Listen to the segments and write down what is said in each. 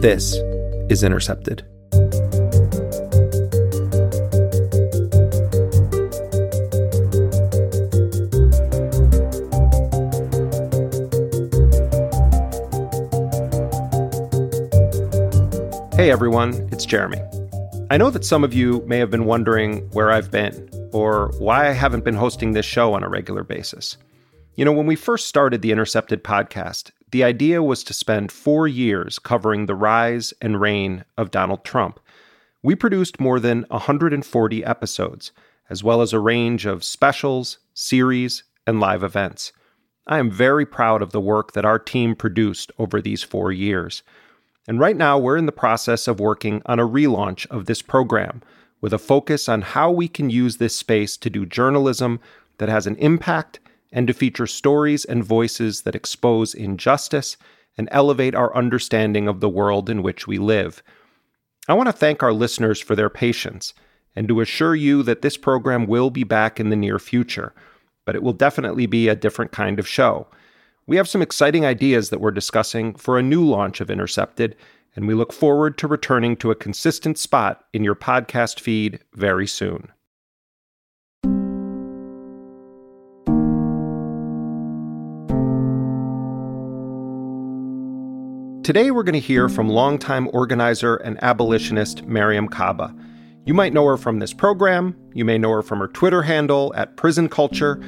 This is Intercepted. Hey everyone, it's Jeremy. I know that some of you may have been wondering where I've been or why I haven't been hosting this show on a regular basis. You know, when we first started the Intercepted podcast, the idea was to spend four years covering the rise and reign of Donald Trump. We produced more than 140 episodes, as well as a range of specials, series, and live events. I am very proud of the work that our team produced over these four years. And right now, we're in the process of working on a relaunch of this program with a focus on how we can use this space to do journalism that has an impact and to feature stories and voices that expose injustice and elevate our understanding of the world in which we live. I want to thank our listeners for their patience and to assure you that this program will be back in the near future, but it will definitely be a different kind of show. We have some exciting ideas that we're discussing for a new launch of Intercepted, and we look forward to returning to a consistent spot in your podcast feed very soon. Today, we're going to hear from longtime organizer and abolitionist Mariame Kaba. You might know her from this program, you may know her from her Twitter handle at Prison Culture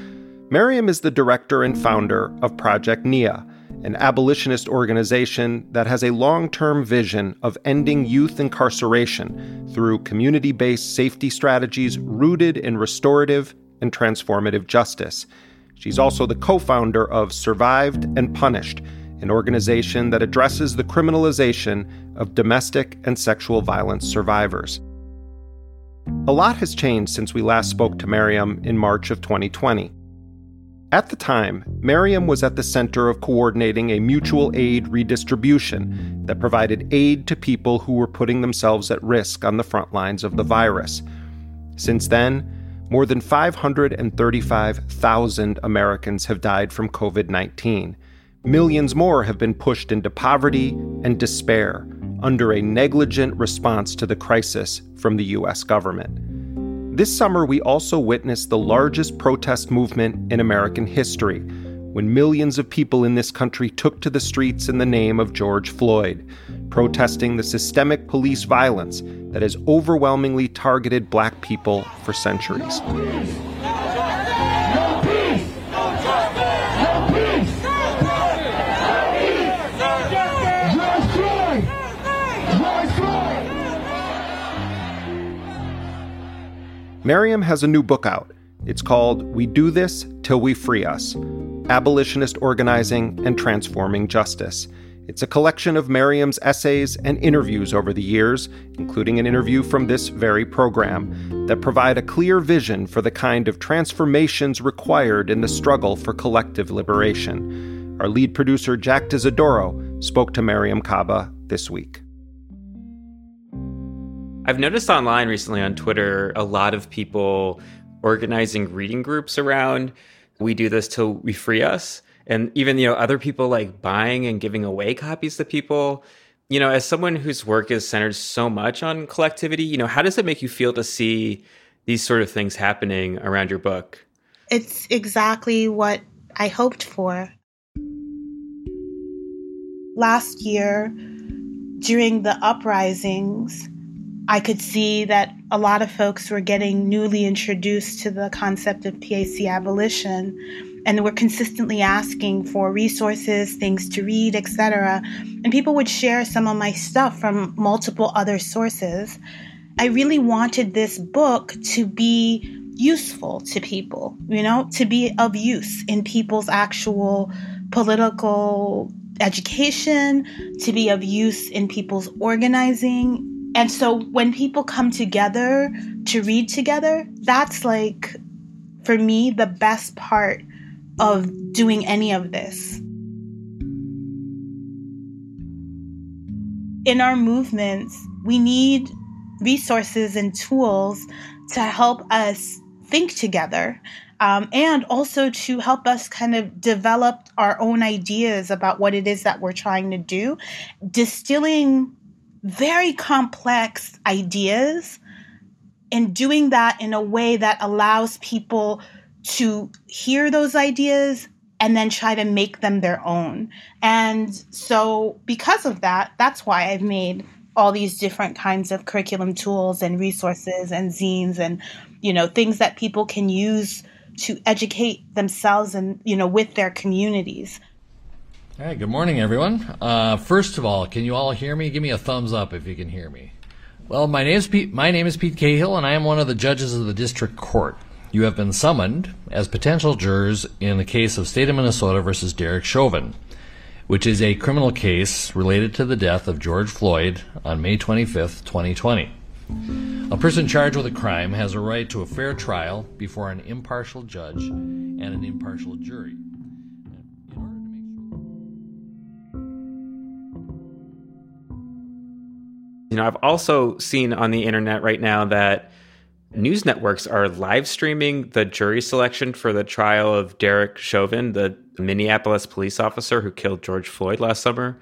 Mariame is the director and founder of Project NIA, an abolitionist organization that has a long term vision of ending youth incarceration through community based safety strategies rooted in restorative and transformative justice. She's also the co founder of Survived and Punished, an organization that addresses the criminalization of domestic and sexual violence survivors. A lot has changed since we last spoke to Mariame in March of 2020. At the time, Mariame was at the center of coordinating a mutual aid redistribution that provided aid to people who were putting themselves at risk on the front lines of the virus. Since then, more than 535,000 Americans have died from COVID 19. Millions more have been pushed into poverty and despair under a negligent response to the crisis from the U.S. government. This summer, we also witnessed the largest protest movement in American history when millions of people in this country took to the streets in the name of George Floyd, protesting the systemic police violence that has overwhelmingly targeted black people for centuries. Mariame has a new book out. It's called We Do This Till We Free Us Abolitionist Organizing and Transforming Justice. It's a collection of Mariame's essays and interviews over the years, including an interview from this very program, that provide a clear vision for the kind of transformations required in the struggle for collective liberation. Our lead producer, Jack D'Isidoro, spoke to Mariame Kaba this week. I've noticed online recently on Twitter a lot of people organizing reading groups around we do this till we free us. And even you know other people like buying and giving away copies to people. You know as someone whose work is centered so much on collectivity you know how does it make you feel to see these sort of things happening around your book? It's exactly what i hoped for. Last year during the uprisings I could see that a lot of folks were getting newly introduced to the concept of PIC abolition. and we're consistently asking for resources, things to read, etc. And people would share some of my stuff from multiple other sources. I really wanted this book to be useful to people, you know, to be of use in people's actual political education, to be of use in people's organizing. And so when people come together to read together, that's like, for me, the best part of doing any of this. In our movements, we need resources and tools to help us think together um, and also to help us kind of develop our own ideas about what it is that we're trying to do, distilling very complex ideas and doing that in a way that allows people to hear those ideas and then try to make them their own. And so, because of that, that's why I've made all these different kinds of curriculum tools and resources and zines and you know things that people can use to educate themselves and you know with their communities all right good morning everyone. Uh, first of all can you all hear me? Give me a thumbs up if you can hear me. Well my name is pete my name is pete cahill and i am one of the judges of the district court. You have been summoned as potential jurors in the case of state of minnesota versus derek chauvin which is a criminal case related to the death of george floyd on may 25th 2020 a person charged with a crime has a right to a fair trial before an impartial judge and an impartial jury. You know, I've also seen on the internet right now that news networks are live streaming the jury selection for the trial of Derek Chauvin, the Minneapolis police officer who killed George Floyd last summer.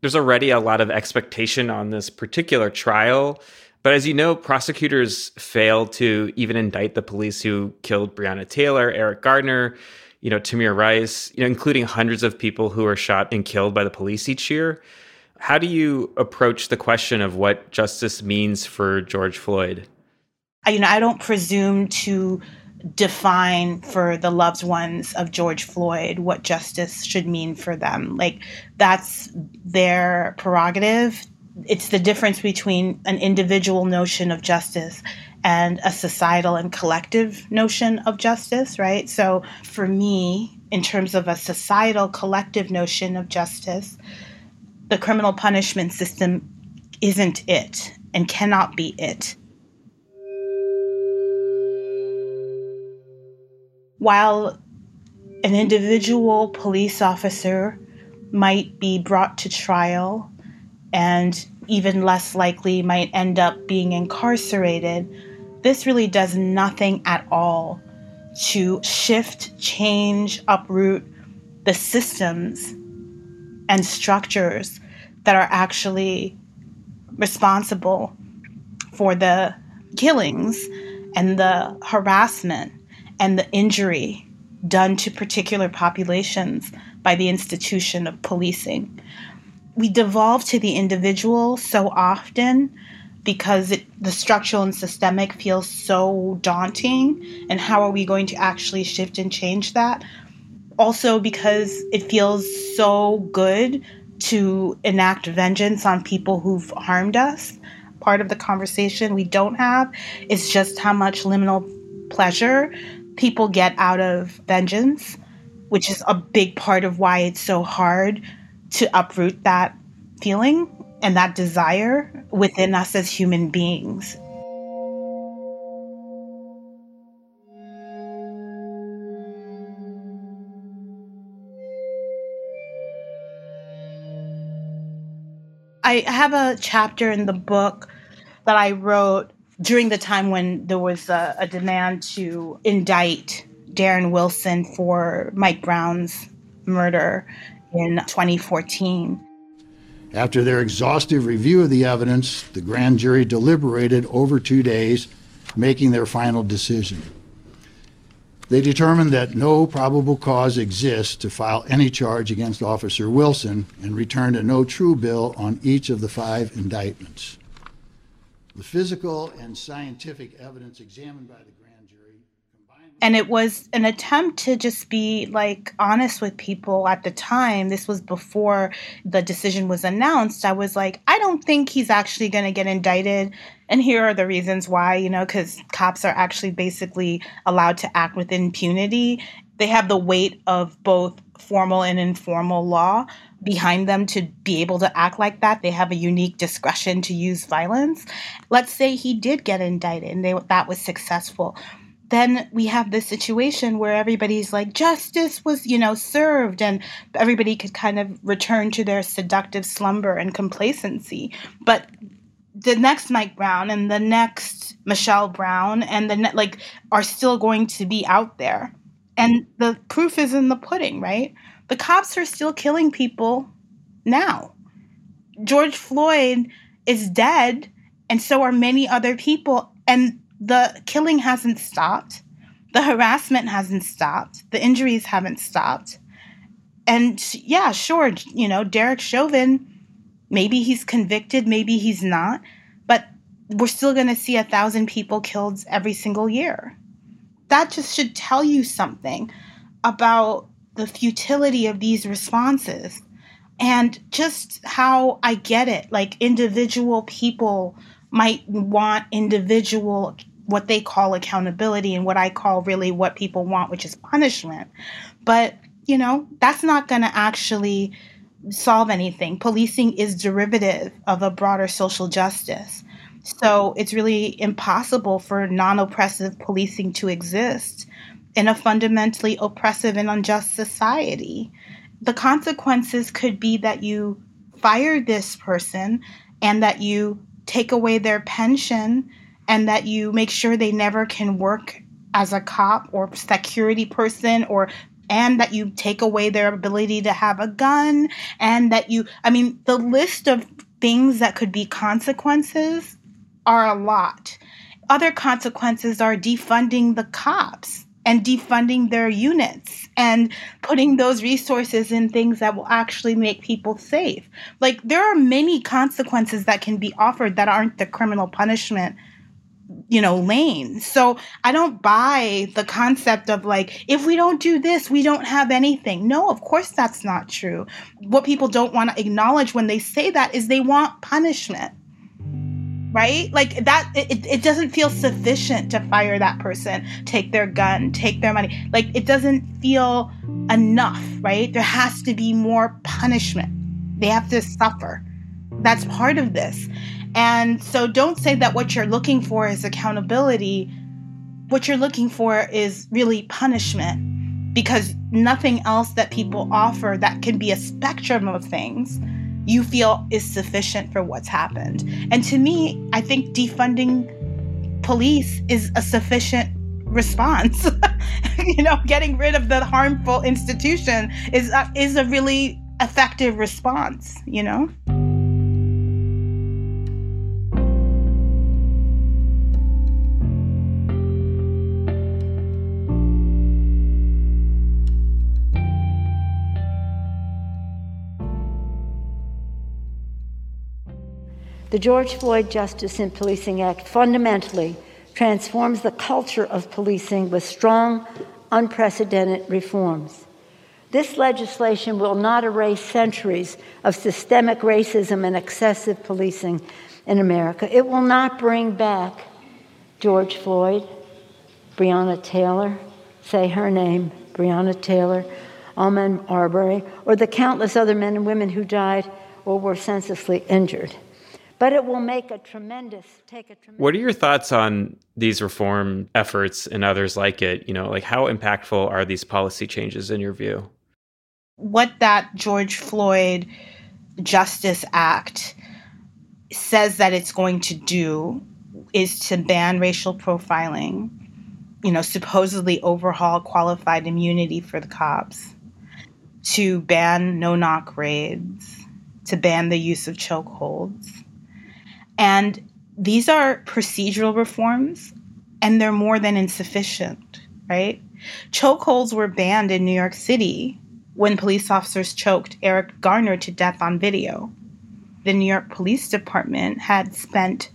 There's already a lot of expectation on this particular trial. But as you know, prosecutors failed to even indict the police who killed Breonna Taylor, Eric Garner, you know, Tamir Rice, you know, including hundreds of people who are shot and killed by the police each year. How do you approach the question of what justice means for George Floyd? You know, I don't presume to define for the loved ones of George Floyd what justice should mean for them. Like, that's their prerogative it's the difference between an individual notion of justice and a societal and collective notion of justice, right? So for me, in terms of a societal collective notion of justice, the criminal punishment system isn't it and cannot be it. While an individual police officer might be brought to trial and even less likely might end up being incarcerated, this really does nothing at all to shift, change, uproot the systems and structures that are actually responsible for the killings and the harassment and the injury done to particular populations by the institution of policing we devolve to the individual so often because it, the structural and systemic feels so daunting. And how are we going to actually shift and change that? Also, because it feels so good to enact vengeance on people who've harmed us. Part of the conversation we don't have is just how much liminal pleasure people get out of vengeance, which is a big part of why it's so hard to uproot that feeling and that desire within us as human beings. I have a chapter in the book that I wrote during the time when there was a, a demand to indict Darren Wilson for Mike Brown's murder in 2014. After their exhaustive review of the evidence, the grand jury deliberated over two days, making their final decision. They determined that no probable cause exists to file any charge against Officer Wilson and returned a no true bill on each of the five indictments. The physical and scientific evidence examined by the And it was an attempt to just be like honest with people at the time. This was before the decision was announced. I was like, I don't think he's actually going to get indicted. And here are the reasons why, you know, because cops are actually basically allowed to act with impunity. They have the weight of both formal and informal law behind them to be able to act like that. They have a unique discretion to use violence. Let's say he did get indicted and they, that was successful then we have this situation where everybody's like justice was you know served and everybody could kind of return to their seductive slumber and complacency. But the next mike brown and the next michelle brown and the ne- like are still going to be out there. And the proof is in the pudding right? The cops are still killing people now. George floyd is dead and so are many other people. And the killing hasn't stopped, the harassment hasn't stopped, the injuries haven't stopped. And yeah, sure, you know, Derek Chauvin, maybe he's convicted, maybe he's not, but we're still going to see a thousand people killed every single year. That just should tell you something about the futility of these responses and just how I get it. Like individual people might want individual what they call accountability and what I call really what people want, which is punishment. But, you know, that's not going to actually solve anything. Policing is derivative of a broader social justice. So it's really impossible for non oppressive policing to exist in a fundamentally oppressive and unjust society. The consequences could be that you fire this person and that you take away their pension and that you make sure they never can work as a cop or security person or and that you take away their ability to have a gun and that you I mean the list of things that could be consequences are a lot. Other consequences are defunding the cops and defunding their units and putting those resources in things that will actually make people safe. Like there are many consequences that can be offered that aren't the criminal punishment you know, lane. So I don't buy the concept of like, if we don't do this, we don't have anything. No, of course that's not true. What people don't want to acknowledge when they say that is they want punishment. Right? Like that, it, it doesn't feel sufficient to fire that person, take their gun, take their money. Like it doesn't feel enough, right? There has to be more punishment. They have to suffer. That's part of this. And so don't say that what you're looking for is accountability. What you're looking for is really punishment because nothing else that people offer that can be a spectrum of things you feel is sufficient for what's happened. And to me, I think defunding police is a sufficient response. you know, getting rid of the harmful institution is a, is a really effective response, you know? The George Floyd Justice in Policing Act fundamentally transforms the culture of policing with strong, unprecedented reforms. This legislation will not erase centuries of systemic racism and excessive policing in America. It will not bring back George Floyd, Breonna Taylor, say her name, Breonna Taylor, Ahmaud Arbery, or the countless other men and women who died or were senselessly injured but it will make a tremendous take a tremendous What are your thoughts on these reform efforts and others like it? You know, like how impactful are these policy changes in your view? What that George Floyd Justice Act says that it's going to do is to ban racial profiling, you know, supposedly overhaul qualified immunity for the cops, to ban no knock raids, to ban the use of chokeholds and these are procedural reforms, and they're more than insufficient, right? Chokeholds were banned in New York City when police officers choked Eric Garner to death on video. The New York Police Department had spent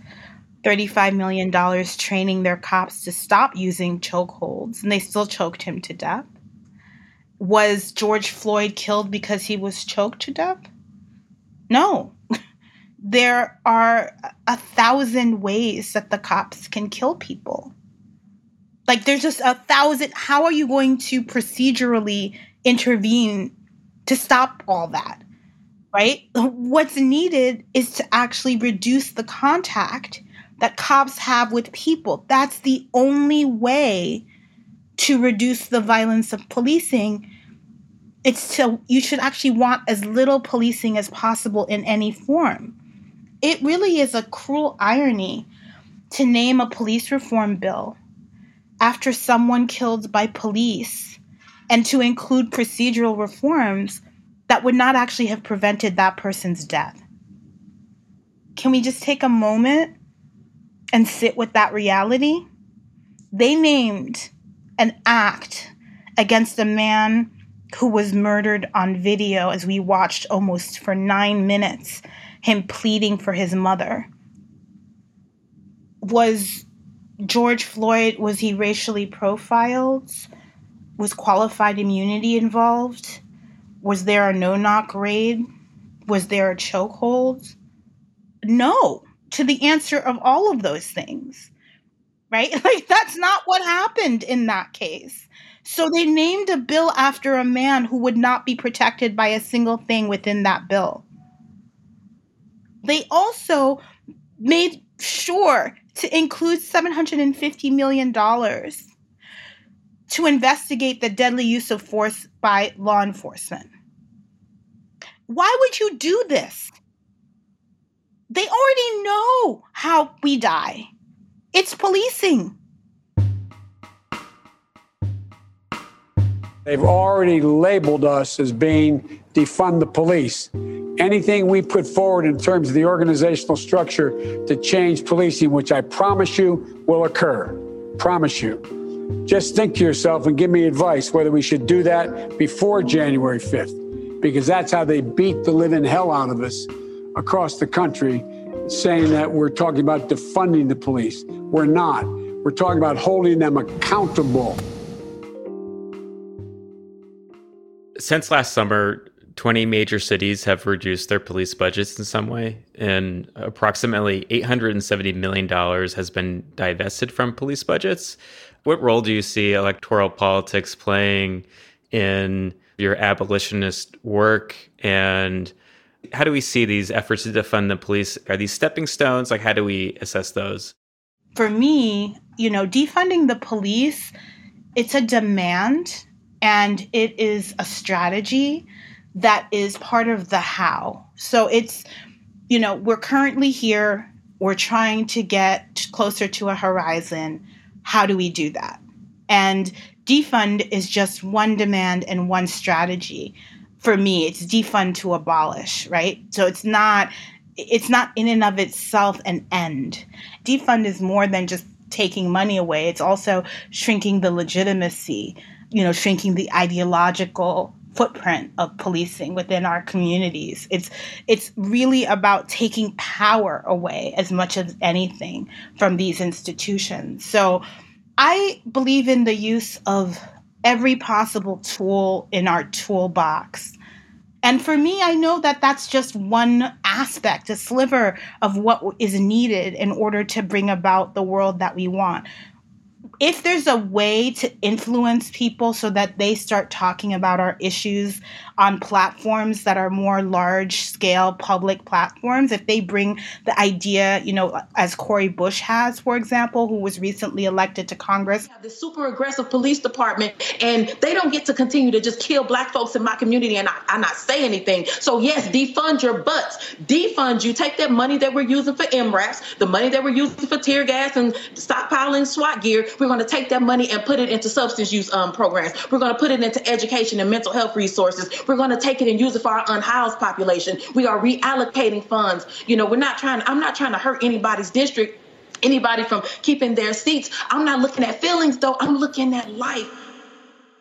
$35 million training their cops to stop using chokeholds, and they still choked him to death. Was George Floyd killed because he was choked to death? No. There are a thousand ways that the cops can kill people. Like, there's just a thousand. How are you going to procedurally intervene to stop all that? Right? What's needed is to actually reduce the contact that cops have with people. That's the only way to reduce the violence of policing. It's to, you should actually want as little policing as possible in any form. It really is a cruel irony to name a police reform bill after someone killed by police and to include procedural reforms that would not actually have prevented that person's death. Can we just take a moment and sit with that reality. They named an act against a man who was murdered on video as we watched almost for nine minutes him pleading for his mother. Was George Floyd, was he racially profiled? Was qualified immunity involved? Was there a no knock raid? Was there a chokehold? No to the answer of all of those things. Right? Like, that's not what happened in that case. So they named a bill after a man who would not be protected by a single thing within that bill. They also made sure to include $750 million to investigate the deadly use of force by law enforcement. Why would you do this? They already know how we die. It's policing. They've already labeled us as being defund the police. Anything we put forward in terms of the organizational structure to change policing, which I promise you will occur, promise you. Just think to yourself and give me advice whether we should do that before January 5th, because that's how they beat the living hell out of us across the country saying that we're talking about defunding the police. We're not. We're talking about holding them accountable. Since last summer, 20 major cities have reduced their police budgets in some way, and approximately $870 million has been divested from police budgets. What role do you see electoral politics playing in your abolitionist work and how do we see these efforts to defund the police? Are these stepping stones? Like, how do we assess those? For me, you know, defunding the police, it's a demand and it is a strategy that is part of the how. So it's, you know, we're currently here, we're trying to get closer to a horizon. How do we do that? And defund is just one demand and one strategy for me it's defund to abolish right so it's not it's not in and of itself an end defund is more than just taking money away it's also shrinking the legitimacy you know shrinking the ideological footprint of policing within our communities. It's it's really about taking power away as much as anything from these institutions. So i believe in the use of every possible tool in our toolbox. And for me, I know that that's just one aspect, a sliver of what is needed in order to bring about the world that we want if there's a way to influence people so that they start talking about our issues on platforms that are more large scale public platforms, if they bring the idea, you know, as Cori Bush has, for example, who was recently elected to Congress. The super aggressive police department, and they don't get to continue to just kill black folks in my community and I, I not say anything. So, yes, defund your butts. Defund you. Take that money that we're using for MRAPs, the money that we're using for tear gas and stockpiling SWAT gear. We're going to take that money and put it into substance use um, programs. We're going to put it into education and mental health resources. We're going to take it and use it for our unhoused population. We are reallocating funds. You know, we're not trying. I'm not trying to hurt anybody's district, anybody from keeping their seats. I'm not looking at feelings though. I'm looking at life.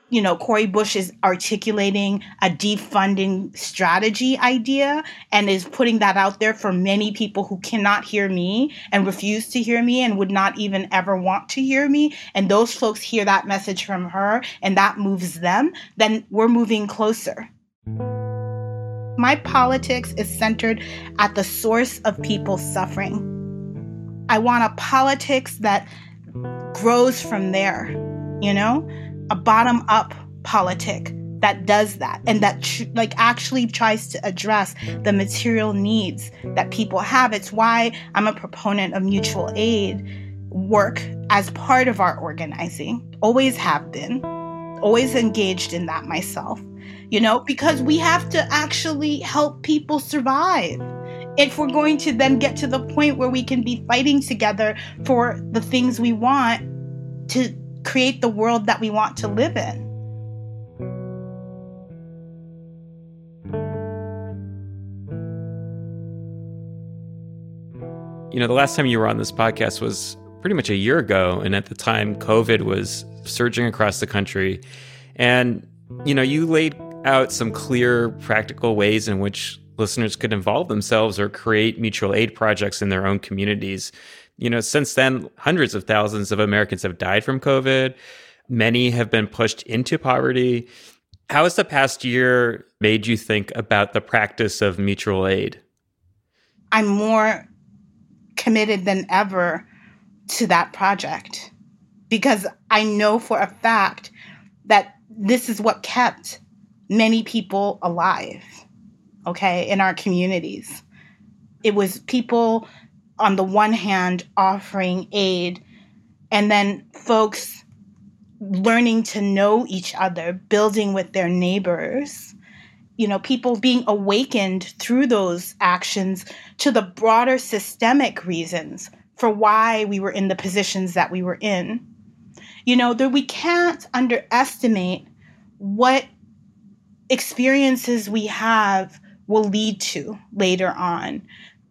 You know, Cori Bush is articulating a defunding strategy idea and is putting that out there for many people who cannot hear me and refuse to hear me and would not even ever want to hear me. And those folks hear that message from her and that moves them, then we're moving closer. My politics is centered at the source of people's suffering. I want a politics that grows from there, you know? A bottom up politic that does that and that tr- like actually tries to address the material needs that people have. It's why i'm a proponent of mutual aid work as part of our organizing. Always have been. Always engaged in that myself you know because we have to actually help people survive. If we're going to then get to the point where we can be fighting together for the things we want to create the world that we want to live in. You know, the last time you were on this podcast was pretty much a year ago. And at the time, COVID was surging across the country. And, you know, you laid out some clear, practical ways in which listeners could involve themselves or create mutual aid projects in their own communities you know, since then, hundreds of thousands of Americans have died from COVID. Many have been pushed into poverty. How has the past year made you think about the practice of mutual aid? I'm more committed than ever to that project because I know for a fact that this is what kept many people alive, okay, in our communities. It was people on the one hand, offering aid, and then folks learning to know each other, building with their neighbors, you know, people being awakened through those actions to the broader systemic reasons for why we were in the positions that we were in. You know, that we can't underestimate what experiences we have will lead to later on.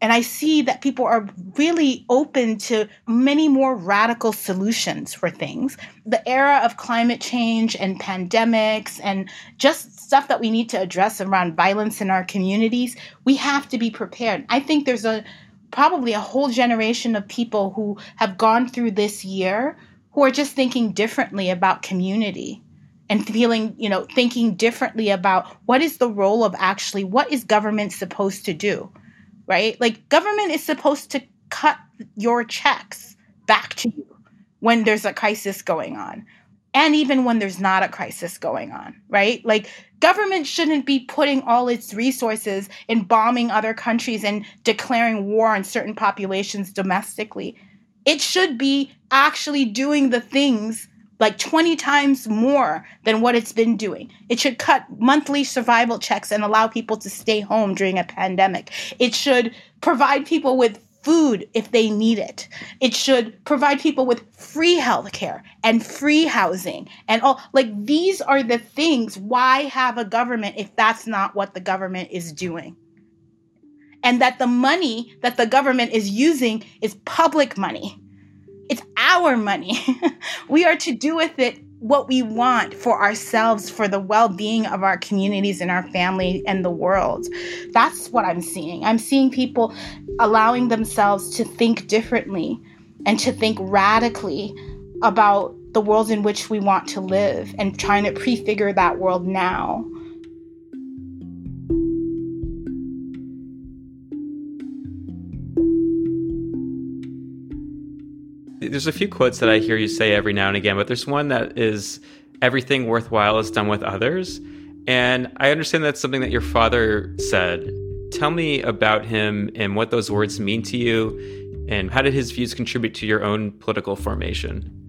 And I see that people are really open to many more radical solutions for things. The era of climate change and pandemics and just stuff that we need to address around violence in our communities, we have to be prepared. I think there's a probably a whole generation of people who have gone through this year who are just thinking differently about community and feeling, you know, thinking differently about what is the role of actually what is government supposed to do? Right? Like government is supposed to cut your checks back to you when there's a crisis going on. And even when there's not a crisis going on, right? Like government shouldn't be putting all its resources in bombing other countries and declaring war on certain populations domestically. It should be actually doing the things like 20 times more than what it's been doing. It should cut monthly survival checks and allow people to stay home during a pandemic. It should provide people with food if they need it. It should provide people with free healthcare and free housing and all like these are the things why have a government if that's not what the government is doing. And that the money that the government is using is public money it's our money. we are to do with it what we want for ourselves, for the well being of our communities and our family and the world. That's what I'm seeing. I'm seeing people allowing themselves to think differently and to think radically about the world in which we want to live and trying to prefigure that world now. There's a few quotes that I hear you say every now and again, but there's one that is everything worthwhile is done with others. And I understand that's something that your father said. Tell me about him and what those words mean to you, and how did his views contribute to your own political formation?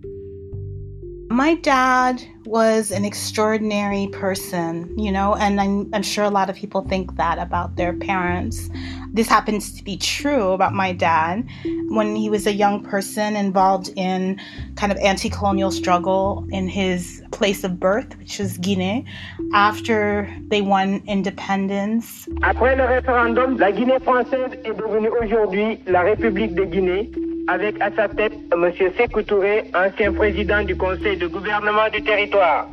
My dad was an extraordinary person, you know, and I'm, I'm sure a lot of people think that about their parents. This happens to be true about my dad. When he was a young person involved in kind of anti colonial struggle in his place of birth, which was Guinea, after they won independence. Après le référendum, la Guinée française est devenue aujourd'hui la République de Guinée avec à sa tête M. Sékou Touré, ancien président du conseil de gouvernement du territoire.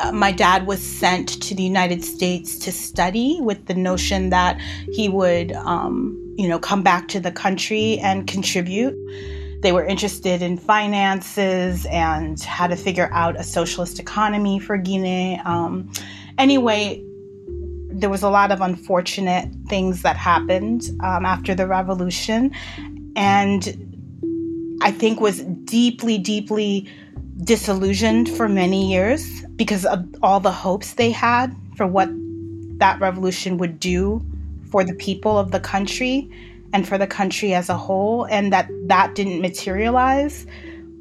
uh, my dad was sent to the United States to study with the notion that he would, um, you know, come back to the country and contribute. They were interested in finances and how to figure out a socialist economy for Guinea. Um, anyway, there was a lot of unfortunate things that happened um, after the revolution, and I think was deeply, deeply disillusioned for many years because of all the hopes they had for what that revolution would do for the people of the country and for the country as a whole and that that didn't materialize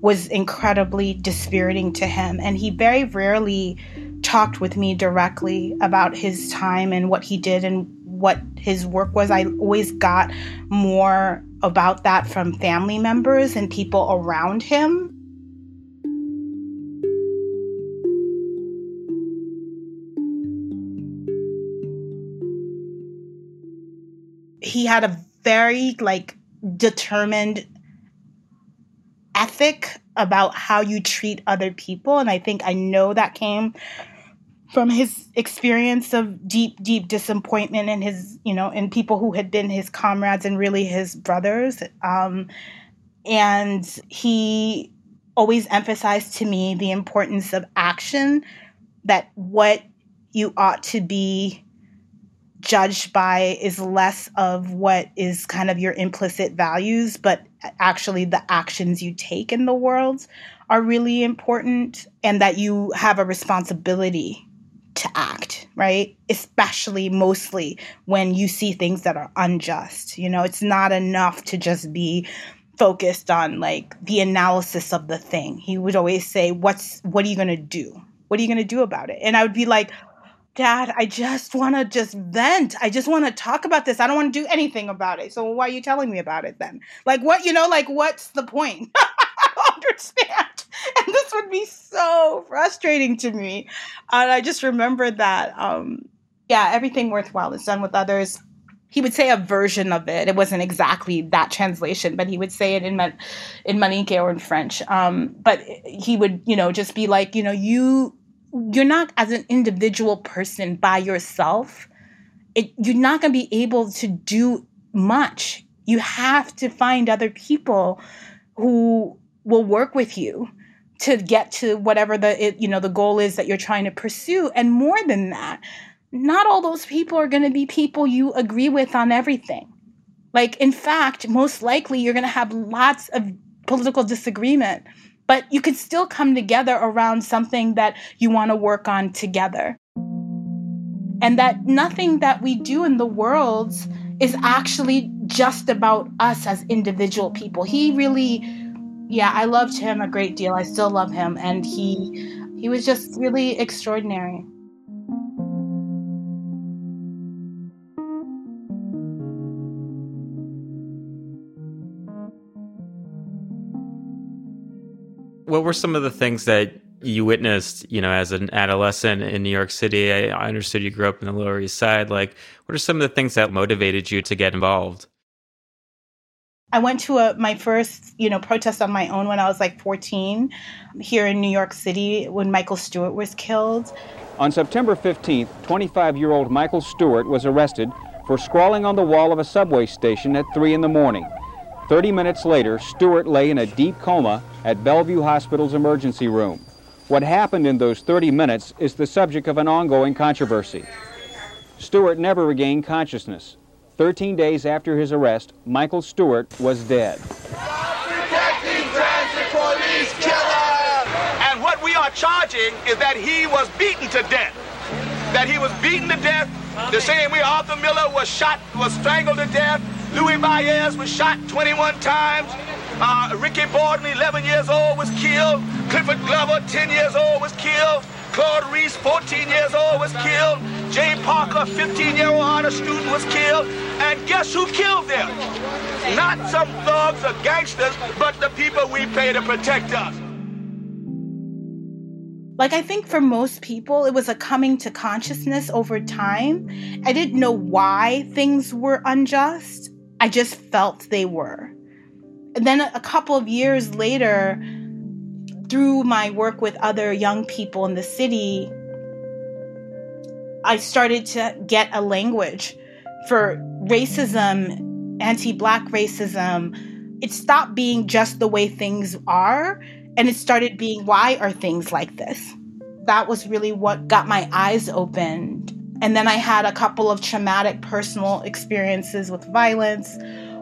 was incredibly dispiriting to him. And he very rarely talked with me directly about his time and what he did and what his work was. I always got more about that from family members and people around him. He had a very like determined ethic about how you treat other people and i think i know that came from his experience of deep deep disappointment in his you know in people who had been his comrades and really his brothers. Um, and he always emphasized to me the importance of action that what you ought to be judged by is less of what is kind of your implicit values, but actually the actions you take in the world are really important, and that you have a responsibility to act, right? Especially mostly when you see things that are unjust. You know, it's not enough to just be focused on like the analysis of the thing. He would always say, "What's what are you going to do? What are you going to do about it?" And I would be like, Dad, I just want to just vent. I just want to talk about this. I don't want to do anything about it. So why are you telling me about it then? Like what, you know, like what's the point? I don't understand. And this would be so frustrating to me. And I just remembered that um yeah, everything worthwhile is done with others. He would say a version of it. It wasn't exactly that translation, but he would say it in in Manique or in French. Um, but he would, you know, just be like, you know, you you're not as an individual person by yourself it, you're not going to be able to do much you have to find other people who will work with you to get to whatever the it, you know the goal is that you're trying to pursue and more than that not all those people are going to be people you agree with on everything like in fact most likely you're going to have lots of political disagreement but you can still come together around something that you want to work on together. And that nothing that we do in the world is actually just about us as individual people. He really yeah, I loved him a great deal. I still love him and he he was just really extraordinary. what were some of the things that you witnessed, you know, as an adolescent in New York City? I, understood you grew up in the Lower East Side. Like, what are some of the things that motivated you to get involved? I went to a, my first, you know, protest on my own when I was like 14 here in New York City when Michael Stewart was killed. On September 15th, 25-year-old Michael Stewart was arrested for scrawling on the wall of a subway station at 3 in the morning. 30 minutes later, Stewart lay in a deep coma at Bellevue Hospital's emergency room. What happened in those 30 minutes is the subject of an ongoing controversy. Stewart never regained consciousness. 13 days after his arrest, Michael Stewart was dead. And what we are charging is that he was beaten to death. That he was beaten to death, the same way Arthur Miller was shot, was strangled to death, Louis Baez was shot 21 times. Uh, Ricky Borden, 11 years old, was killed. Clifford Glover, 10 years old, was killed. Claude Reese, 14 years old, was killed. Jay Parker, 15-year-old honor student, was killed. And guess who killed them? Not some thugs or gangsters, but the people we pay to protect us. Like, I think for most people, it was a coming to consciousness over time. I didn't know why things were unjust. I just felt they were. And then a couple of years later, through my work with other young people in the city, I started to get a language for racism, anti Black racism. It stopped being just the way things are, and it started being why are things like this? That was really what got my eyes opened. And then I had a couple of traumatic personal experiences with violence,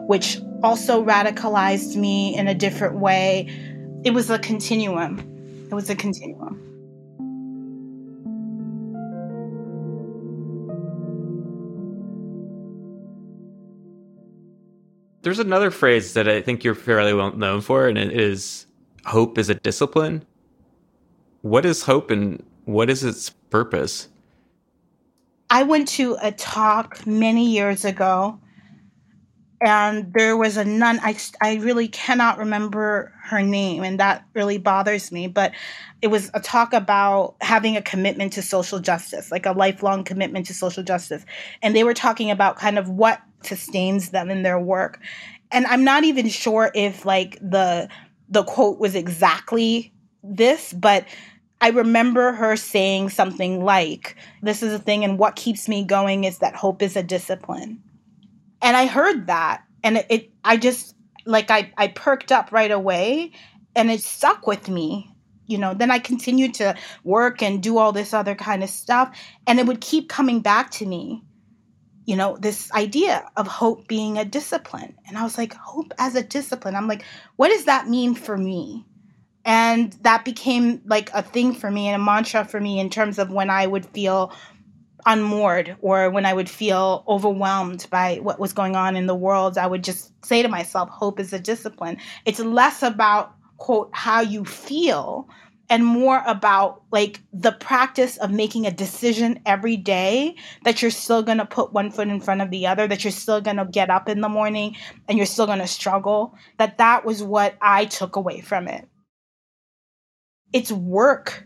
which also radicalized me in a different way. It was a continuum. It was a continuum. There's another phrase that I think you're fairly well known for, and it is hope is a discipline. What is hope and what is its purpose? I went to a talk many years ago, and there was a nun. I, I really cannot remember her name, and that really bothers me. But it was a talk about having a commitment to social justice, like a lifelong commitment to social justice. And they were talking about kind of what sustains them in their work. And I'm not even sure if like the the quote was exactly this, but I remember her saying something like, This is a thing, and what keeps me going is that hope is a discipline. And I heard that, and it, it I just like I, I perked up right away and it stuck with me you know then i continued to work and do all this other kind of stuff and it would keep coming back to me you know, this idea of hope being a discipline. And I was like, hope as a discipline. I'm like, what does that mean for me? And that became like a thing for me and a mantra for me in terms of when I would feel unmoored or when I would feel overwhelmed by what was going on in the world. I would just say to myself, hope is a discipline. It's less about, quote, how you feel and more about like the practice of making a decision every day that you're still going to put one foot in front of the other that you're still going to get up in the morning and you're still going to struggle that that was what i took away from it it's work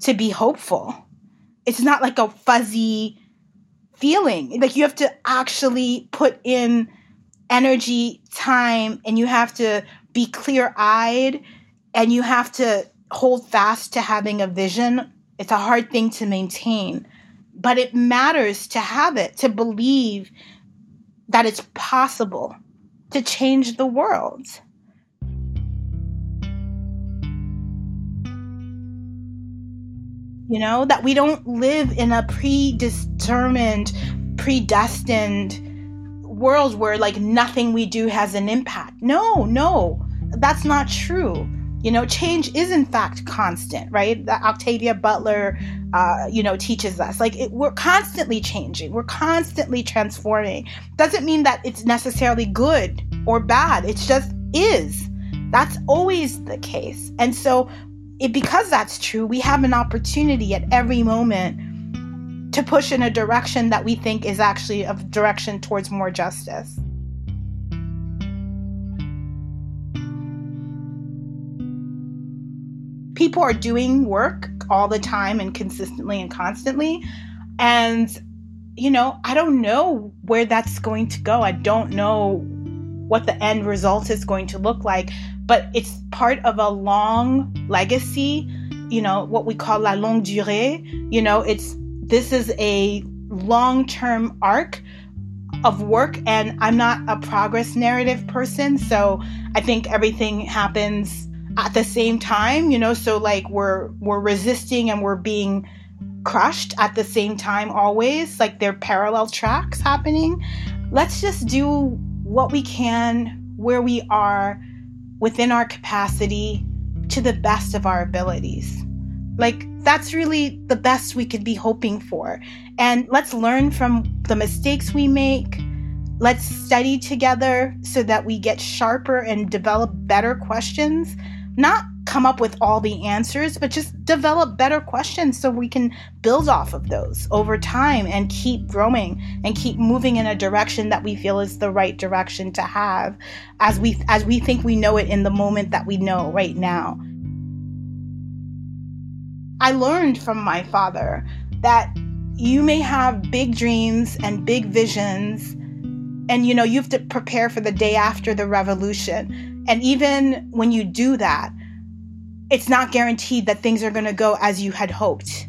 to be hopeful it's not like a fuzzy feeling like you have to actually put in energy time and you have to be clear-eyed and you have to hold fast to having a vision. It's a hard thing to maintain, but it matters to have it, to believe that it's possible to change the world. You know, that we don't live in a predetermined, predestined world where like nothing we do has an impact. No, no, that's not true you know, change is in fact constant, right? That Octavia Butler, uh, you know, teaches us. Like it, we're constantly changing, we're constantly transforming. Doesn't mean that it's necessarily good or bad. It just is. That's always the case. And so, it, because that's true, we have an opportunity at every moment to push in a direction that we think is actually a direction towards more justice. people are doing work all the time and consistently and constantly. And, you know, I don't know where that's going to go. I don't know what the end result is going to look like, but it's part of a long legacy, you know, what we call la longue durée. You know, it's this is a long term arc of work, and I'm not a progress narrative person. So I think everything happens at the same time, you know, so like we're we're resisting and we're being crushed at the same time always, like they're parallel tracks happening. Let's just do what we can where we are within our capacity to the best of our abilities. Like that's really the best we could be hoping for. And let's learn from the mistakes we make. Let's study together so that we get sharper and develop better questions not come up with all the answers, but just develop better questions so we can build off of those over time and keep growing and keep moving in a direction that we feel is the right direction to have as we as we think we know it in the moment that we know right now. I learned from my father that you may have big dreams and big visions and you know you have to prepare for the day after the revolution and even when you do that, it's not guaranteed that things are going to go as you had hoped.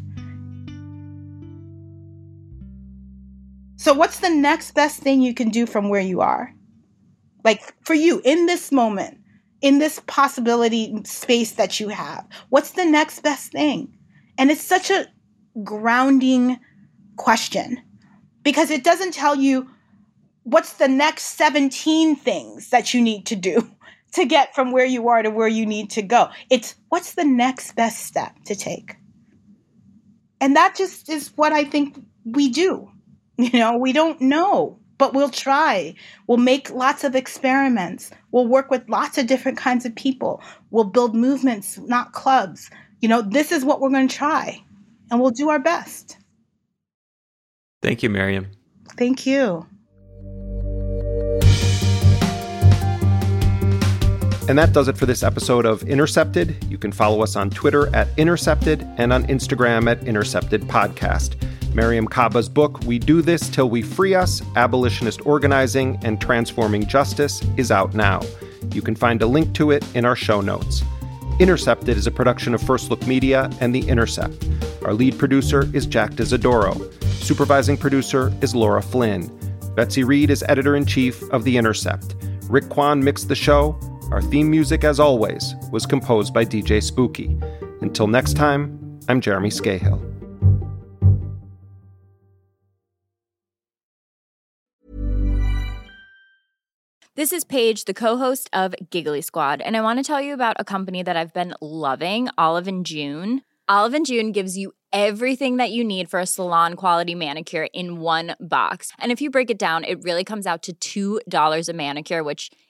So, what's the next best thing you can do from where you are? Like for you in this moment, in this possibility space that you have, what's the next best thing? And it's such a grounding question because it doesn't tell you what's the next 17 things that you need to do to get from where you are to where you need to go. It's what's the next best step to take. And that just is what I think we do. You know, we don't know, but we'll try. We'll make lots of experiments. We'll work with lots of different kinds of people. We'll build movements, not clubs. You know, this is what we're going to try, and we'll do our best. Thank you, Mariame. Thank you. And that does it for this episode of Intercepted. You can follow us on Twitter at Intercepted and on Instagram at Intercepted Podcast. Mariame Kaba's book, We Do This Till We Free Us Abolitionist Organizing and Transforming Justice, is out now. You can find a link to it in our show notes. Intercepted is a production of First Look Media and The Intercept. Our lead producer is Jack D'Isidoro. Supervising producer is Laura Flynn. Betsy Reed is editor in chief of The Intercept. Rick Kwan mixed the show. Our theme music, as always, was composed by DJ Spooky. Until next time, I'm Jeremy Scahill. This is Paige, the co-host of Giggly Squad, and I want to tell you about a company that I've been loving, Olive and June. Olive and June gives you everything that you need for a salon quality manicure in one box. And if you break it down, it really comes out to $2 a manicure, which